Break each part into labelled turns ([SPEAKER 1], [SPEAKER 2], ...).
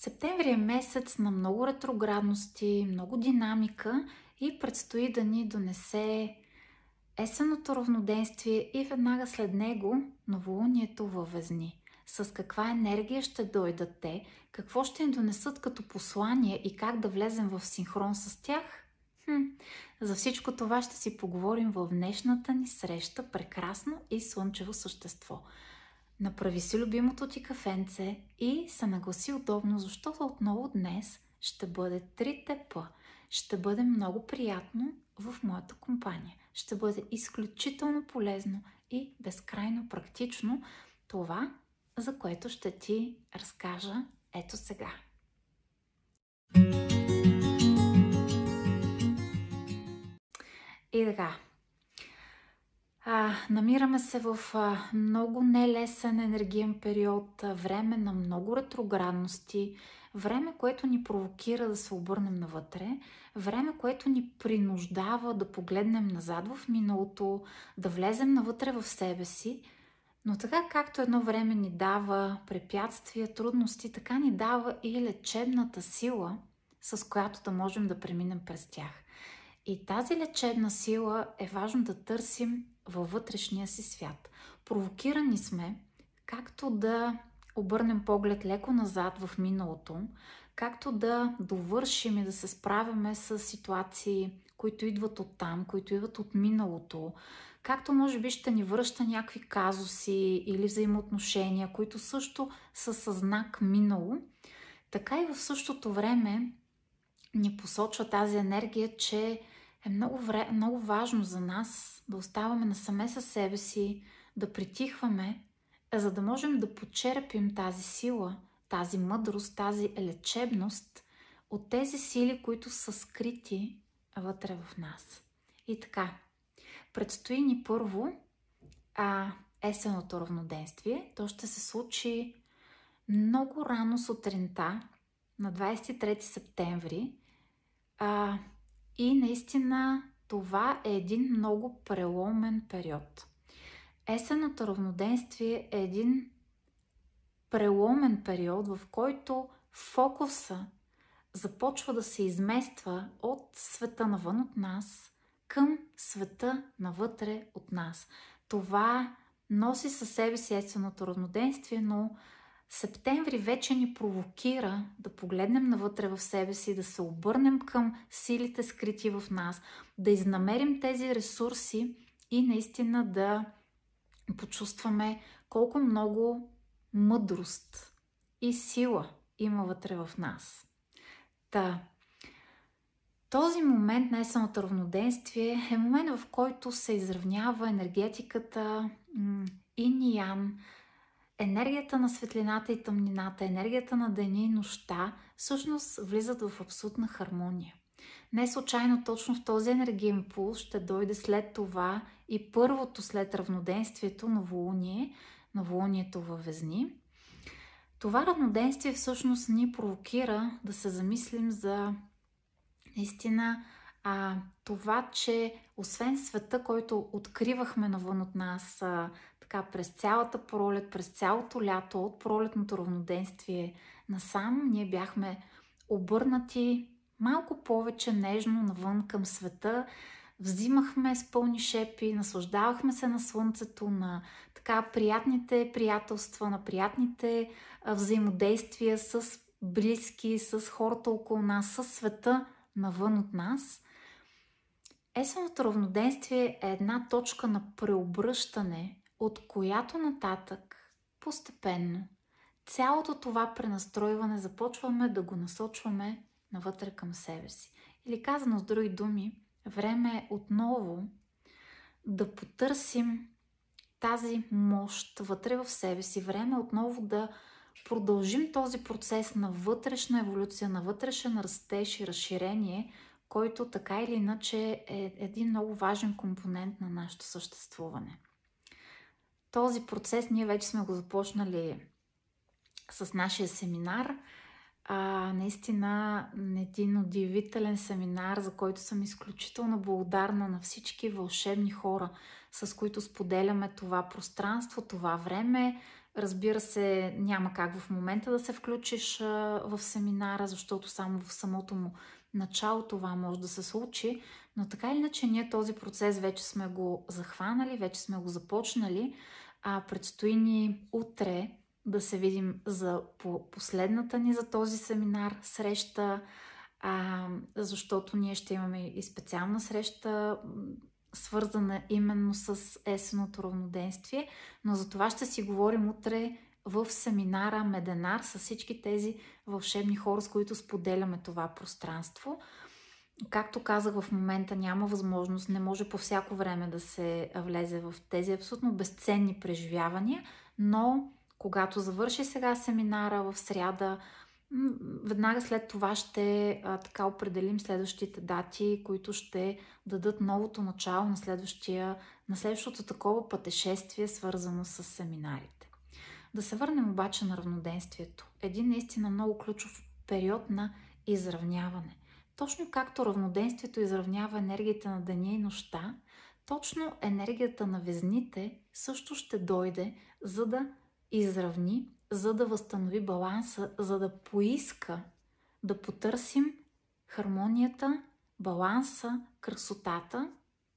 [SPEAKER 1] Септември е месец на много ретроградности, много динамика и предстои да ни донесе есенното равноденствие и веднага след него новолунието във Везни. С каква енергия ще дойдат те, какво ще им донесат като послание и как да влезем в синхрон с тях? Хм, за всичко това ще си поговорим в днешната ни среща прекрасно и слънчево същество – Направи си любимото ти кафенце и се нагласи удобно, защото отново днес ще бъде 3 п. Ще бъде много приятно в моята компания. Ще бъде изключително полезно и безкрайно практично това, за което ще ти разкажа ето сега. И така, а, намираме се в а, много нелесен енергиен период, а, време на много ретроградности, време, което ни провокира да се обърнем навътре, време, което ни принуждава да погледнем назад в миналото, да влезем навътре в себе си, но така както едно време ни дава препятствия, трудности, така ни дава и лечебната сила, с която да можем да преминем през тях. И тази лечебна сила е важно да търсим във вътрешния си свят. Провокирани сме както да обърнем поглед леко назад в миналото, както да довършим и да се справяме с ситуации, които идват от там, които идват от миналото, както може би ще ни връща някакви казуси или взаимоотношения, които също са със знак минало, така и в същото време ни посочва тази енергия, че е много, вре, много важно за нас да оставаме насаме със себе си, да притихваме, за да можем да почерпим тази сила, тази мъдрост, тази лечебност от тези сили, които са скрити вътре в нас. И така, предстои ни първо а, есеното равноденствие. То ще се случи много рано сутринта, на 23 септември. А, и наистина това е един много преломен период. Есеното равноденствие е един преломен период, в който фокуса започва да се измества от света навън от нас към света навътре от нас. Това носи със себе си есеното равноденствие, но Септември вече ни провокира да погледнем навътре в себе си, да се обърнем към силите скрити в нас, да изнамерим тези ресурси и наистина да почувстваме колко много мъдрост и сила има вътре в нас. Та, този момент на есеното равноденствие е момент, в който се изравнява енергетиката и ниян, енергията на светлината и тъмнината, енергията на деня и нощта всъщност влизат в абсолютна хармония. Не случайно точно в този енергиен пулс ще дойде след това и първото след равноденствието новолуние, новолунието във Везни. Това равноденствие всъщност ни провокира да се замислим за наистина а, това, че освен света, който откривахме навън от нас а, така през цялата пролет, през цялото лято, от пролетното равноденствие насам, ние бяхме обърнати малко повече нежно навън към света, взимахме с пълни шепи, наслаждавахме се на слънцето, на така приятните приятелства, на приятните взаимодействия с близки, с хората около нас, с света навън от нас. Есеното равноденствие е една точка на преобръщане от която нататък постепенно цялото това пренастройване започваме да го насочваме навътре към себе си. Или казано с други думи, време е отново да потърсим тази мощ вътре в себе си. Време е отново да продължим този процес на вътрешна еволюция, на вътрешен растеж и разширение, който така или иначе е един много важен компонент на нашето съществуване. Този процес ние вече сме го започнали с нашия семинар а, наистина един удивителен семинар, за който съм изключително благодарна на всички вълшебни хора, с които споделяме това пространство, това време. Разбира се, няма как в момента да се включиш в семинара, защото само в самото му начало това може да се случи, но така или иначе ние този процес вече сме го захванали, вече сме го започнали, а предстои ни утре да се видим за последната ни за този семинар среща, а, защото ние ще имаме и специална среща, свързана именно с есеното равноденствие, но за това ще си говорим утре в семинара Меденар с всички тези вълшебни хора, с които споделяме това пространство. Както казах, в момента няма възможност, не може по всяко време да се влезе в тези абсолютно безценни преживявания, но когато завърши сега семинара в сряда, веднага след това ще а, така определим следващите дати, които ще дадат новото начало на, следващия, на следващото такова пътешествие, свързано с семинарите. Да се върнем обаче на равноденствието. Един наистина много ключов период на изравняване. Точно както равноденствието изравнява енергията на деня и нощта, точно енергията на везните също ще дойде, за да изравни, за да възстанови баланса, за да поиска да потърсим хармонията, баланса, красотата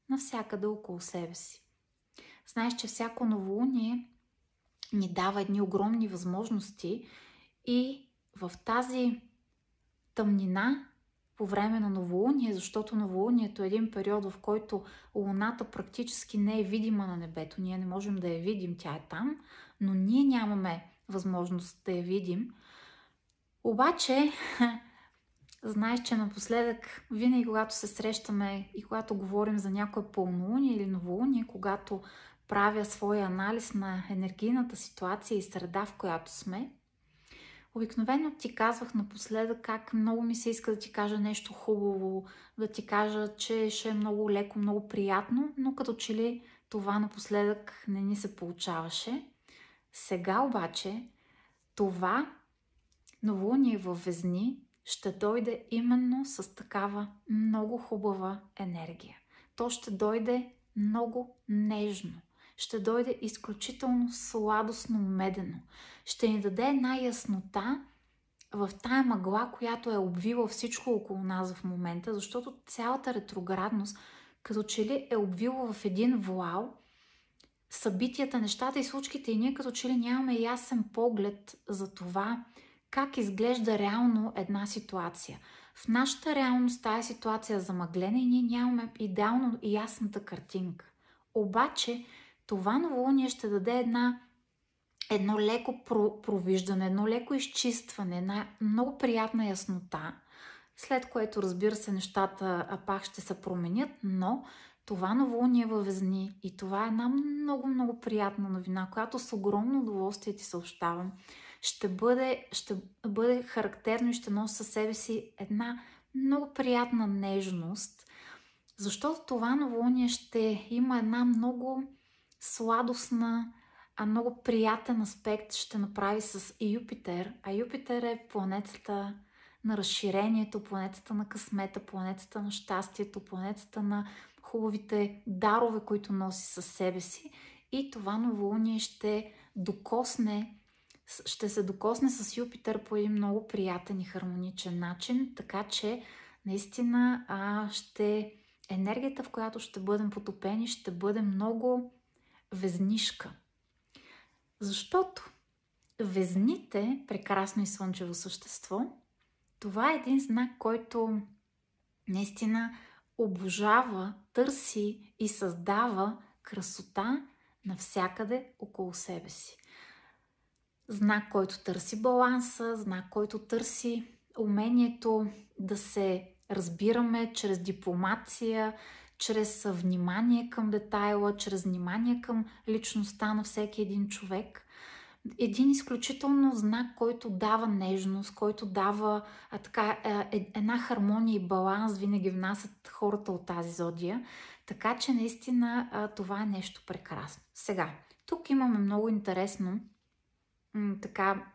[SPEAKER 1] навсякъде около себе си. Знаеш, че всяко новолуние ни дава едни огромни възможности и в тази тъмнина по време на новолуние, защото новолунието е един период, в който Луната практически не е видима на небето. Ние не можем да я видим, тя е там, но ние нямаме възможност да я видим. Обаче, знаеш, че напоследък, винаги когато се срещаме и когато говорим за някое пълнолуние или новолуние, когато правя своя анализ на енергийната ситуация и среда, в която сме, Обикновено ти казвах напоследък как много ми се иска да ти кажа нещо хубаво, да ти кажа, че ще е много леко, много приятно, но като че ли това напоследък не ни се получаваше. Сега обаче това новолуние във Везни ще дойде именно с такава много хубава енергия. То ще дойде много нежно. Ще дойде изключително сладостно медено. Ще ни даде една яснота в тая мъгла, която е обвила всичко около нас в момента, защото цялата ретроградност като че ли е обвила в един вуал събитията, нещата и случките и ние като че ли нямаме ясен поглед за това как изглежда реално една ситуация. В нашата реалност тази ситуация е замъглена и ние нямаме идеално и ясната картинка. Обаче това новолуние ще даде една, едно леко провиждане, едно леко изчистване, една много приятна яснота, след което разбира се нещата пак ще се променят, но това новолуние във Везни и това е една много-много приятна новина, която с огромно удоволствие ти съобщавам. Ще бъде, ще бъде характерно и ще носи със себе си една много приятна нежност, защото това новолуние ще има една много сладостна, а много приятен аспект ще направи с Юпитер. А Юпитер е планетата на разширението, планетата на късмета, планетата на щастието, планетата на хубавите дарове, които носи със себе си. И това новолуние ще докосне, ще се докосне с Юпитер по един много приятен и хармоничен начин, така че наистина а, ще енергията, в която ще бъдем потопени, ще бъде много везнишка. Защото везните, прекрасно и слънчево същество, това е един знак, който наистина обожава, търси и създава красота навсякъде около себе си. Знак, който търси баланса, знак, който търси умението да се разбираме чрез дипломация, чрез внимание към детайла, чрез внимание към личността на всеки един човек. Един изключително знак, който дава нежност, който дава а, така, е, е, една хармония и баланс, винаги внасят хората от тази зодия. Така че наистина а, това е нещо прекрасно. Сега, тук имаме много интересно м- така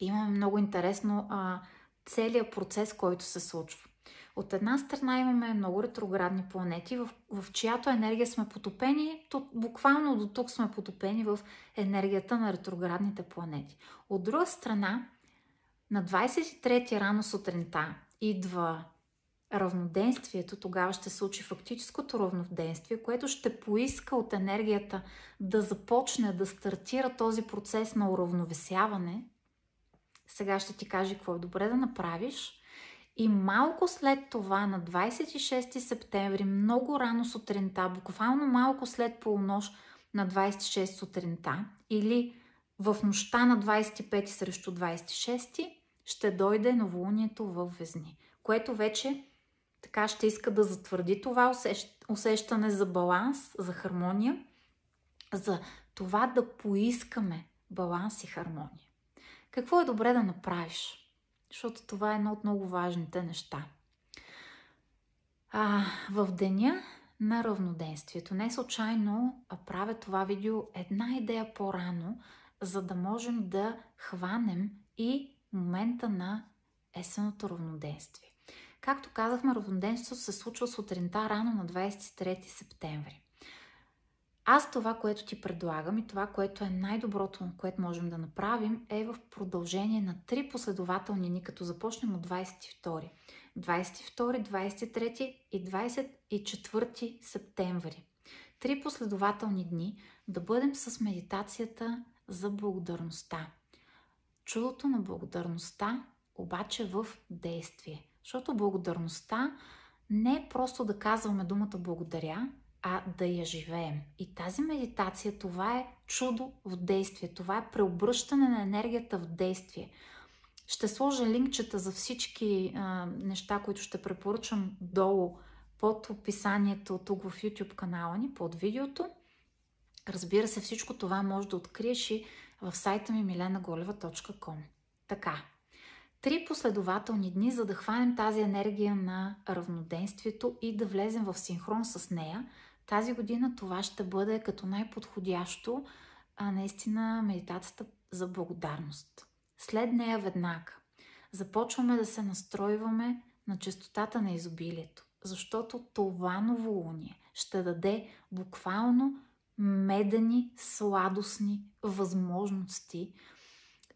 [SPEAKER 1] имаме много интересно а, целият процес, който се случва. От една страна имаме много ретроградни планети, в, в чиято енергия сме потопени, то, буквално до тук сме потопени в енергията на ретроградните планети. От друга страна, на 23 рано сутринта идва равноденствието, тогава ще се случи фактическото равноденствие, което ще поиска от енергията да започне да стартира този процес на уравновесяване. Сега ще ти кажа какво е добре да направиш. И малко след това, на 26 септември, много рано сутринта, буквално малко след полунощ на 26 сутринта или в нощта на 25 срещу 26, ще дойде новолунието в Везни, което вече така ще иска да затвърди това усещане за баланс, за хармония, за това да поискаме баланс и хармония. Какво е добре да направиш? Защото това е едно от много важните неща. А, в деня на равноденствието. Не случайно правя това видео една идея по-рано, за да можем да хванем и момента на есеното равноденствие. Както казахме, равноденствието се случва сутринта рано на 23 септември. Аз това, което ти предлагам и това, което е най-доброто, което можем да направим, е в продължение на три последователни дни, като започнем от 22. 22, 23 и 24 септември. Три последователни дни да бъдем с медитацията за благодарността. Чудото на благодарността обаче в действие. Защото благодарността не е просто да казваме думата благодаря, а да я живеем. И тази медитация, това е чудо в действие. Това е преобръщане на енергията в действие. Ще сложа линкчета за всички а, неща, които ще препоръчам долу под описанието тук в YouTube канала ни, под видеото. Разбира се, всичко това може да откриеш и в сайта ми milenaголева.com. Така, три последователни дни, за да хванем тази енергия на равноденствието и да влезем в синхрон с нея. Тази година това ще бъде като най-подходящо а, наистина медитацията за благодарност. След нея веднага започваме да се настройваме на частотата на изобилието, защото това новолуние ще даде буквално медени, сладостни възможности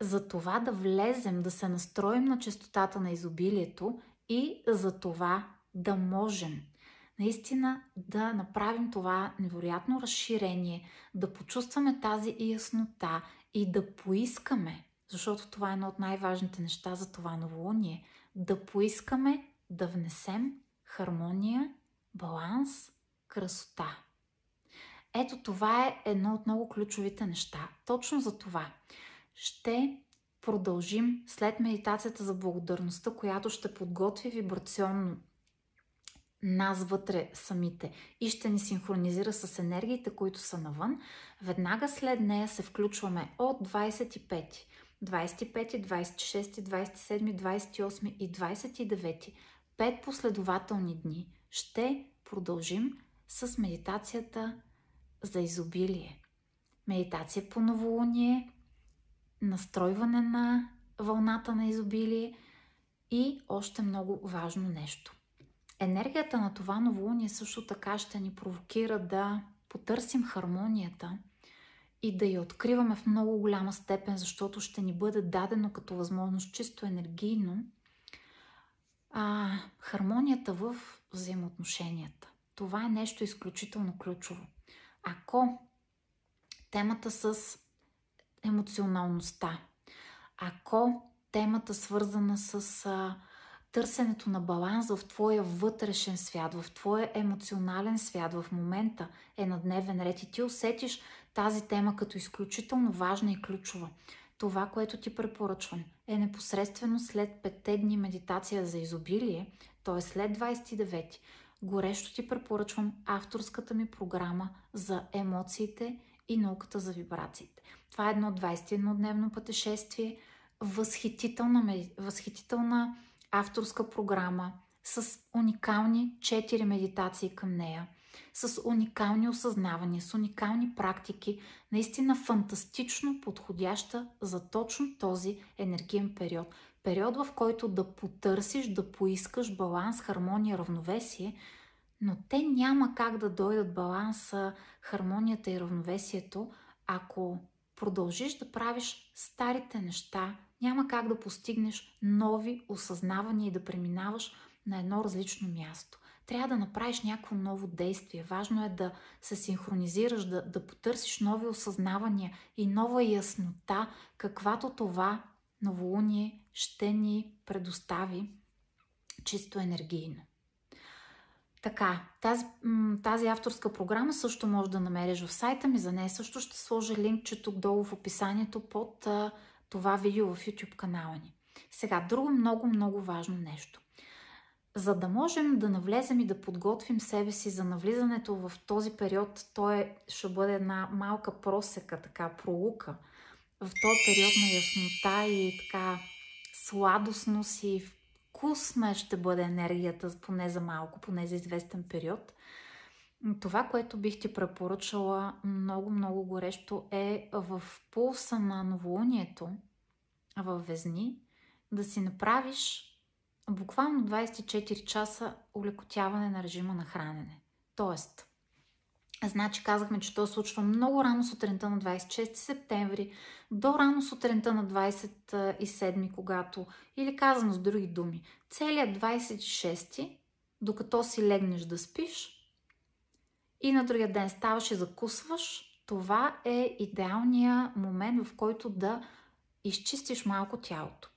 [SPEAKER 1] за това да влезем, да се настроим на частотата на изобилието и за това да можем наистина да направим това невероятно разширение, да почувстваме тази яснота и да поискаме, защото това е едно от най-важните неща за това новолуние, да поискаме да внесем хармония, баланс, красота. Ето това е едно от много ключовите неща. Точно за това ще продължим след медитацията за благодарността, която ще подготви вибрационно нас вътре самите и ще ни синхронизира с енергиите, които са навън. Веднага след нея се включваме от 25, 25, 26, 27, 28 и 29, пет последователни дни ще продължим с медитацията за изобилие. Медитация по новолуние, настройване на вълната на изобилие и още много важно нещо. Енергията на това новолуние също така ще ни провокира да потърсим хармонията и да я откриваме в много голяма степен, защото ще ни бъде дадено като възможност чисто енергийно а, хармонията в взаимоотношенията. Това е нещо изключително ключово. Ако темата с емоционалността, ако темата свързана с а, търсенето на баланс в твоя вътрешен свят, в твоя емоционален свят в момента е на дневен ред и ти усетиш тази тема като изключително важна и ключова. Това, което ти препоръчвам, е непосредствено след петте дни медитация за изобилие, т.е. след 29 горещо ти препоръчвам авторската ми програма за емоциите и науката за вибрациите. Това е едно 21-дневно пътешествие, възхитителна, възхитителна авторска програма с уникални 4 медитации към нея. с уникални осъзнавания, с уникални практики, наистина фантастично подходяща за точно този енергиен период. Период, в който да потърсиш, да поискаш баланс, хармония, равновесие, но те няма как да дойдат баланса, хармонията и равновесието, ако продължиш да правиш старите неща, няма как да постигнеш нови осъзнавания и да преминаваш на едно различно място. Трябва да направиш някакво ново действие. Важно е да се синхронизираш, да, да потърсиш нови осъзнавания и нова яснота, каквато това новолуние ще ни предостави чисто енергийно. Така, тази, тази авторска програма също може да намериш в сайта ми. За нея също ще сложа линкче тук долу в описанието под това видео в YouTube канала ни. Сега, друго много, много важно нещо. За да можем да навлезем и да подготвим себе си за навлизането в този период, той ще бъде една малка просека, така пролука, в този период на яснота и така сладостност и вкусна ще бъде енергията, поне за малко, поне за известен период. Това, което бих ти препоръчала много, много горещо е в пулса на новолунието в Везни да си направиш буквално 24 часа улекотяване на режима на хранене. Тоест, Значи казахме, че то случва много рано сутринта на 26 септември до рано сутринта на 27, когато, или казано с други думи, целият 26, докато си легнеш да спиш и на другия ден ставаш и закусваш, това е идеалният момент, в който да изчистиш малко тялото.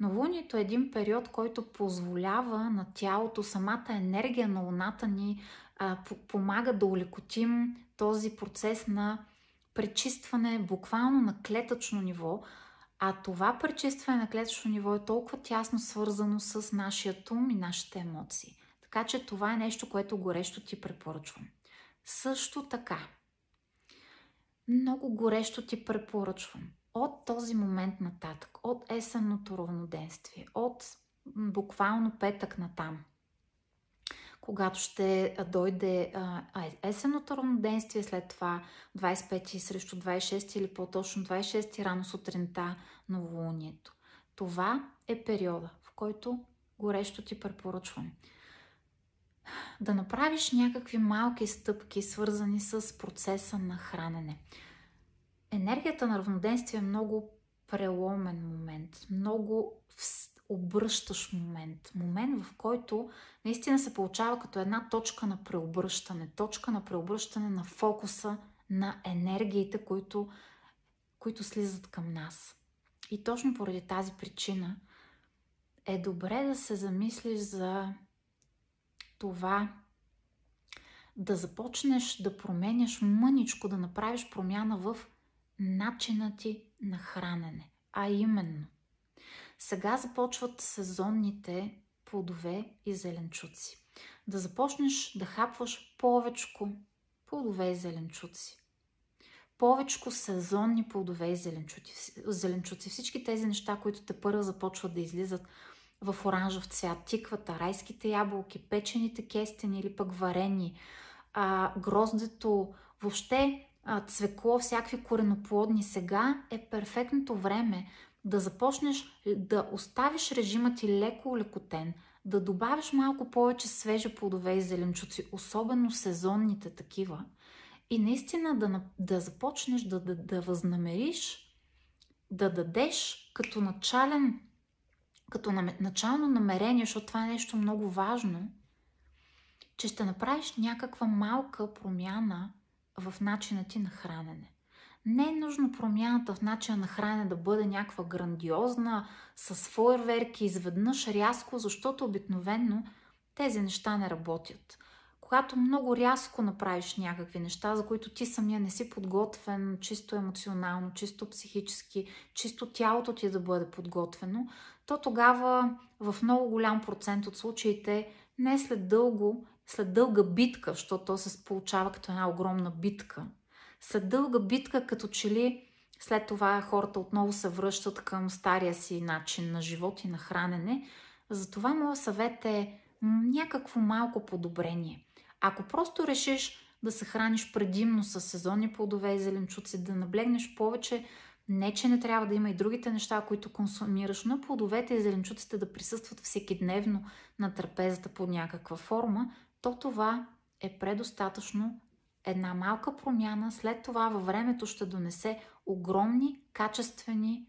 [SPEAKER 1] Новолунието е един период, който позволява на тялото, самата енергия на луната ни а, помага да улекотим този процес на пречистване буквално на клетъчно ниво, а това пречистване на клетъчно ниво е толкова тясно свързано с нашия ум и нашите емоции. Така че това е нещо, което горещо ти препоръчвам. Също така, много горещо ти препоръчвам от този момент нататък, от есенното равноденствие, от буквално петък натам, когато ще дойде есенното равноденствие, след това 25 срещу 26 или по-точно 26 рано сутринта новолунието. Това е периода, в който горещо ти препоръчвам да направиш някакви малки стъпки, свързани с процеса на хранене енергията на равноденствие е много преломен момент, много обръщаш момент. Момент, в който наистина се получава като една точка на преобръщане. Точка на преобръщане на фокуса на енергиите, които, които слизат към нас. И точно поради тази причина е добре да се замислиш за това да започнеш да променяш мъничко, да направиш промяна в начина ти на хранене. А именно, сега започват сезонните плодове и зеленчуци. Да започнеш да хапваш повечко плодове и зеленчуци. Повечко сезонни плодове и зеленчуци. Всички тези неща, които те първо започват да излизат в оранжев цвят. Тиквата, райските ябълки, печените кестени или пък варени, а, гроздето, въобще цвекло, всякакви кореноплодни, сега е перфектното време да започнеш да оставиш режима ти леко улекотен, да добавиш малко повече свежи плодове и зеленчуци, особено сезонните такива, и наистина да, да започнеш да, да, да възнамериш да дадеш като начален, като начално намерение, защото това е нещо много важно, че ще направиш някаква малка промяна в начина ти на хранене. Не е нужно промяната в начина на хранене да бъде някаква грандиозна, с фойерверки, изведнъж рязко, защото обикновенно тези неща не работят. Когато много рязко направиш някакви неща, за които ти самия не си подготвен, чисто емоционално, чисто психически, чисто тялото ти да бъде подготвено, то тогава в много голям процент от случаите не след дълго след дълга битка, защото то се получава като една огромна битка, след дълга битка, като че ли след това хората отново се връщат към стария си начин на живот и на хранене. Затова моят съвет е някакво малко подобрение. Ако просто решиш да се храниш предимно с сезонни плодове и зеленчуци, да наблегнеш повече, не че не трябва да има и другите неща, които консумираш, но плодовете и зеленчуците да присъстват всеки дневно на трапезата под някаква форма, то това е предостатъчно една малка промяна, след това във времето ще донесе огромни, качествени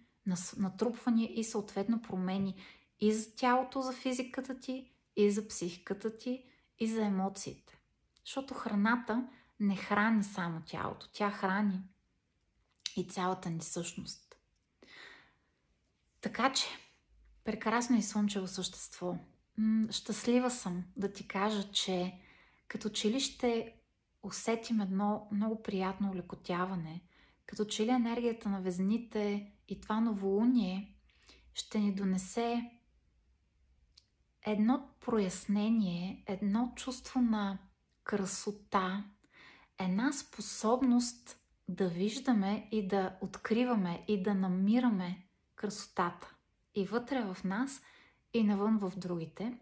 [SPEAKER 1] натрупвания и съответно промени и за тялото, за физиката ти, и за психиката ти, и за емоциите. Защото храната не храни само тялото, тя храни и цялата ни същност. Така че, прекрасно и слънчево същество. Щастлива съм да ти кажа, че като че ли ще усетим едно много приятно улекотяване, като че ли енергията на везните и това новолуние ще ни донесе едно прояснение, едно чувство на красота, една способност да виждаме и да откриваме и да намираме красотата и вътре в нас и навън в другите,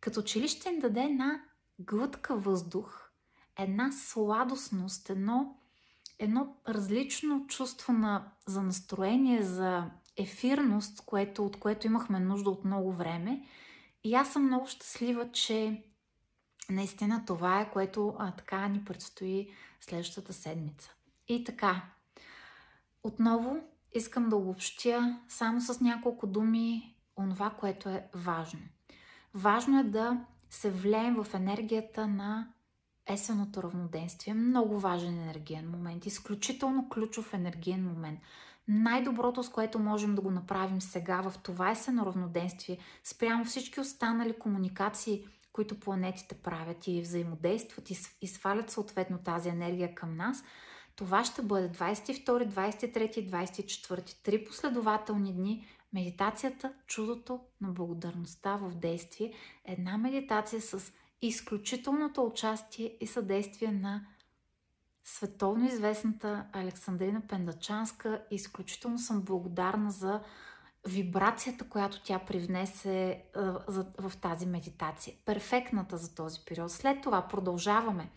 [SPEAKER 1] като че ли ще им даде една глътка въздух, една сладостност, едно, едно различно чувство на, за настроение, за ефирност, което, от което имахме нужда от много време. И аз съм много щастлива, че наистина това е, което а, така ни предстои следващата седмица. И така, отново искам да обобщя само с няколко думи онова, което е важно. Важно е да се влеем в енергията на есеното равноденствие. Много важен енергиен момент, изключително ключов енергиен момент. Най-доброто, с което можем да го направим сега в това есено равноденствие, спрямо всички останали комуникации, които планетите правят и взаимодействат и, свалят съответно тази енергия към нас, това ще бъде 22, 23, 24, три последователни дни медитацията Чудото на благодарността в действие. Една медитация с изключителното участие и съдействие на световно известната Александрина Пендачанска. Изключително съм благодарна за вибрацията, която тя привнесе в тази медитация. Перфектната за този период. След това продължаваме.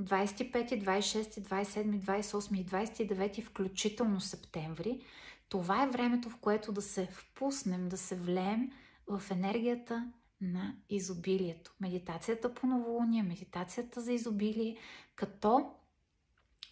[SPEAKER 1] 25, 26, 27, 28 и 29 включително септември. Това е времето, в което да се впуснем, да се влеем в енергията на изобилието. Медитацията по новолуние, медитацията за изобилие, като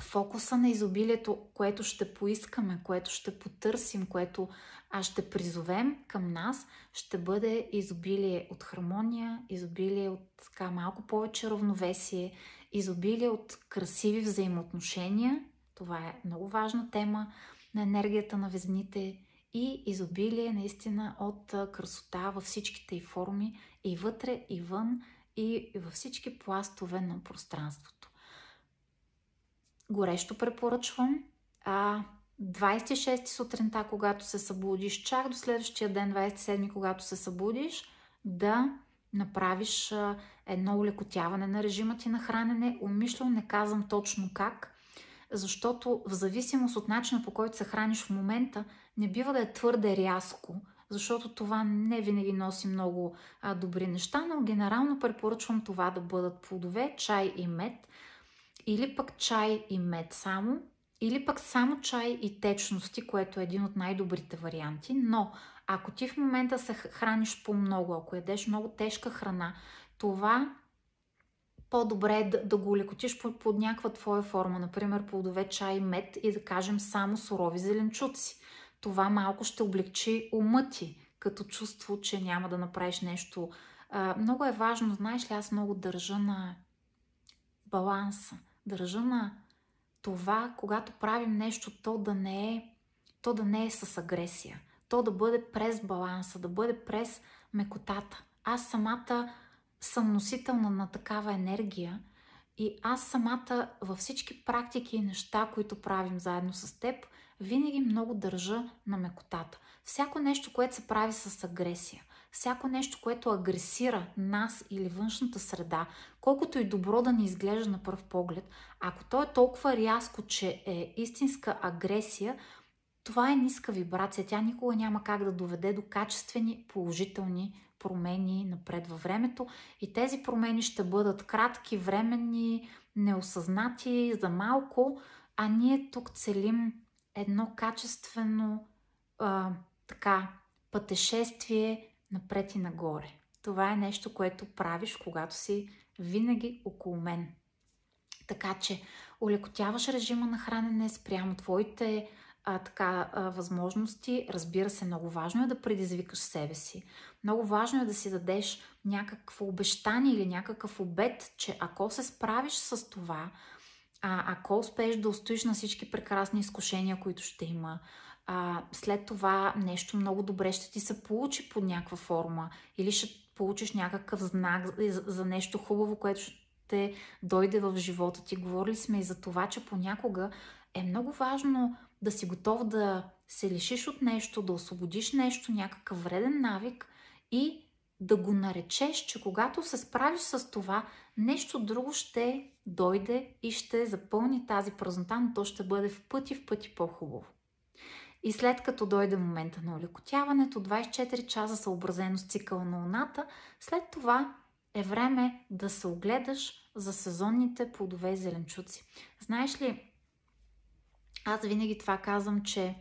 [SPEAKER 1] фокуса на изобилието, което ще поискаме, което ще потърсим, което аз ще призовем към нас, ще бъде изобилие от хармония, изобилие от така малко повече равновесие, изобилие от красиви взаимоотношения. Това е много важна тема на енергията на везните и изобилие наистина от красота във всичките й форми и вътре, и вън, и във всички пластове на пространството. Горещо препоръчвам. А 26 сутринта, когато се събудиш, чак до следващия ден, 27 когато се събудиш, да направиш едно улекотяване на режима ти на хранене. Умишлено не казвам точно как, защото в зависимост от начина по който се храниш в момента, не бива да е твърде рязко, защото това не винаги носи много а, добри неща, но генерално препоръчвам това да бъдат плодове, чай и мед, или пък чай и мед само, или пък само чай и течности, което е един от най-добрите варианти, но ако ти в момента се храниш по-много, ако ядеш много тежка храна, това по-добре е да, да го лекотиш под, под някаква твоя форма, например плодове, чай, мед и да кажем само сурови зеленчуци. Това малко ще облегчи ума ти, като чувство, че няма да направиш нещо. А, много е важно, знаеш ли, аз много държа на баланса, държа на това, когато правим нещо, то да не е, то да не е с агресия то да бъде през баланса, да бъде през мекотата. Аз самата съм носител на, на такава енергия и аз самата във всички практики и неща, които правим заедно с теб, винаги много държа на мекотата. Всяко нещо, което се прави с агресия, всяко нещо, което агресира нас или външната среда, колкото и добро да ни изглежда на пръв поглед, ако то е толкова рязко, че е истинска агресия, това е ниска вибрация. Тя никога няма как да доведе до качествени, положителни промени напред във времето и тези промени ще бъдат кратки, временни, неосъзнати за малко, а ние тук целим едно качествено а, така пътешествие напред и нагоре. Това е нещо, което правиш, когато си винаги около мен. Така че улекотяваш режима на хранене спрямо твоите а, така, а, възможности. Разбира се, много важно е да предизвикаш себе си. Много важно е да си дадеш някакво обещание или някакъв обед, че ако се справиш с това, а, ако успееш да устоиш на всички прекрасни изкушения, които ще има, а, след това нещо много добре ще ти се получи под някаква форма или ще получиш някакъв знак за, за нещо хубаво, което ще дойде в живота ти. Говорили сме и за това, че понякога е много важно да си готов да се лишиш от нещо, да освободиш нещо, някакъв вреден навик и да го наречеш, че когато се справиш с това, нещо друго ще дойде и ще запълни тази празнота, но то ще бъде в пъти в пъти по-хубаво. И след като дойде момента на олекотяването, 24 часа съобразено с цикъл на луната, след това е време да се огледаш за сезонните плодове и зеленчуци. Знаеш ли, аз винаги това казвам, че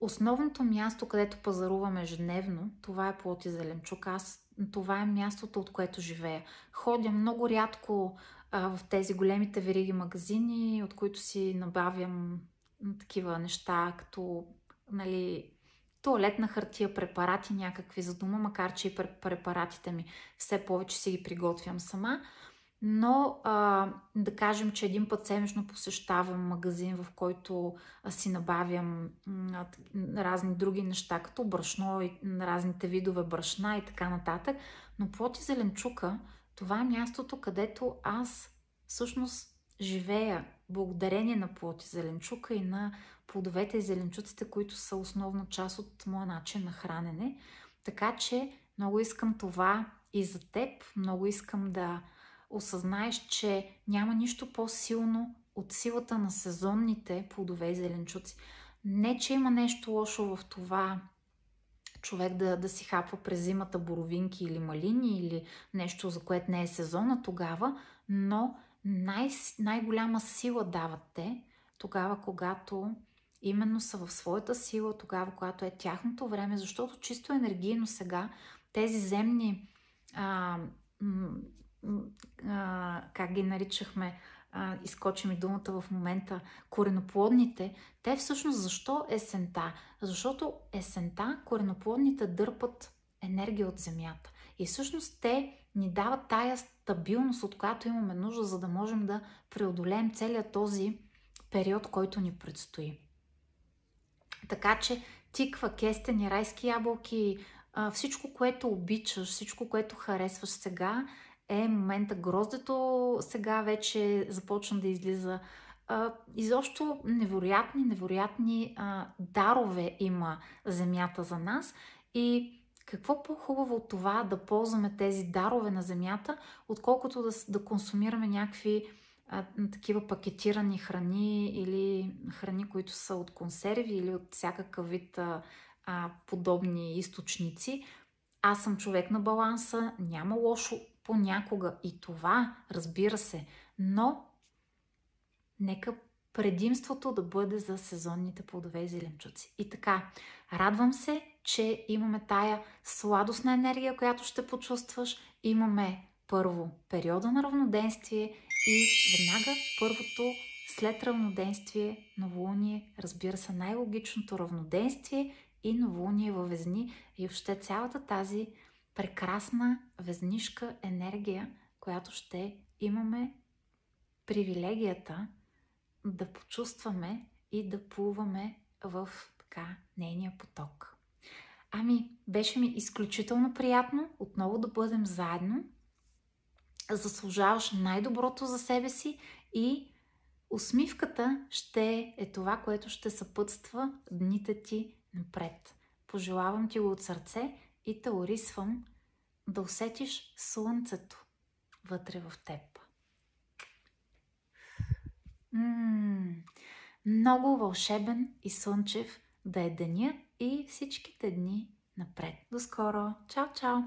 [SPEAKER 1] основното място, където пазаруваме ежедневно, това е плод и зеленчук. Аз, това е мястото, от което живея. Ходя много рядко а, в тези големите вериги магазини, от които си набавям такива неща, като нали, туалетна хартия, препарати някакви за дома, макар че и препаратите ми все повече си ги приготвям сама. Но а, да кажем, че един път седмично посещавам магазин, в който си набавям а, разни други неща, като брашно и разните видове брашна и така нататък. Но плод и зеленчука, това е мястото, където аз всъщност живея благодарение на плод и зеленчука и на плодовете и зеленчуците, които са основна част от моя начин на хранене. Така че много искам това и за теб. Много искам да осъзнаеш, че няма нищо по-силно от силата на сезонните плодове и зеленчуци. Не, че има нещо лошо в това човек да, да си хапва през зимата боровинки или малини или нещо, за което не е сезона тогава, но най- най-голяма сила дават те тогава, когато именно са в своята сила, тогава, когато е тяхното време, защото чисто енергийно сега тези земни а, а, как ги наричахме, а, изкочи ми думата в момента, кореноплодните, те всъщност защо есента? Защото есента, кореноплодните дърпат енергия от земята. И всъщност те ни дават тая стабилност, от която имаме нужда, за да можем да преодолеем целият този период, който ни предстои. Така че тиква, кестени, райски ябълки, всичко, което обичаш, всичко, което харесваш сега, е момента гроздето сега вече започна да излиза. изобщо невероятни, невероятни дарове има земята за нас и какво по-хубаво от това да ползваме тези дарове на земята, отколкото да, да консумираме някакви а, такива пакетирани храни или храни, които са от консерви или от всякакъв вид а, а, подобни източници. Аз съм човек на баланса, няма лошо понякога и това, разбира се, но нека предимството да бъде за сезонните плодове и зеленчуци. И така, радвам се, че имаме тая сладостна енергия, която ще почувстваш. Имаме първо периода на равноденствие и веднага първото след равноденствие новолуние, разбира се, най-логичното равноденствие и новолуние във Везни и въобще цялата тази прекрасна везнишка енергия, която ще имаме привилегията да почувстваме и да плуваме в така нейния поток. Ами, беше ми изключително приятно отново да бъдем заедно. Заслужаваш най-доброто за себе си и усмивката ще е това, което ще съпътства дните ти напред. Пожелавам ти го от сърце и те орисвам да усетиш слънцето вътре в теб. М-м, много вълшебен и слънчев да е деня и всичките дни напред. До скоро! Чао, чао!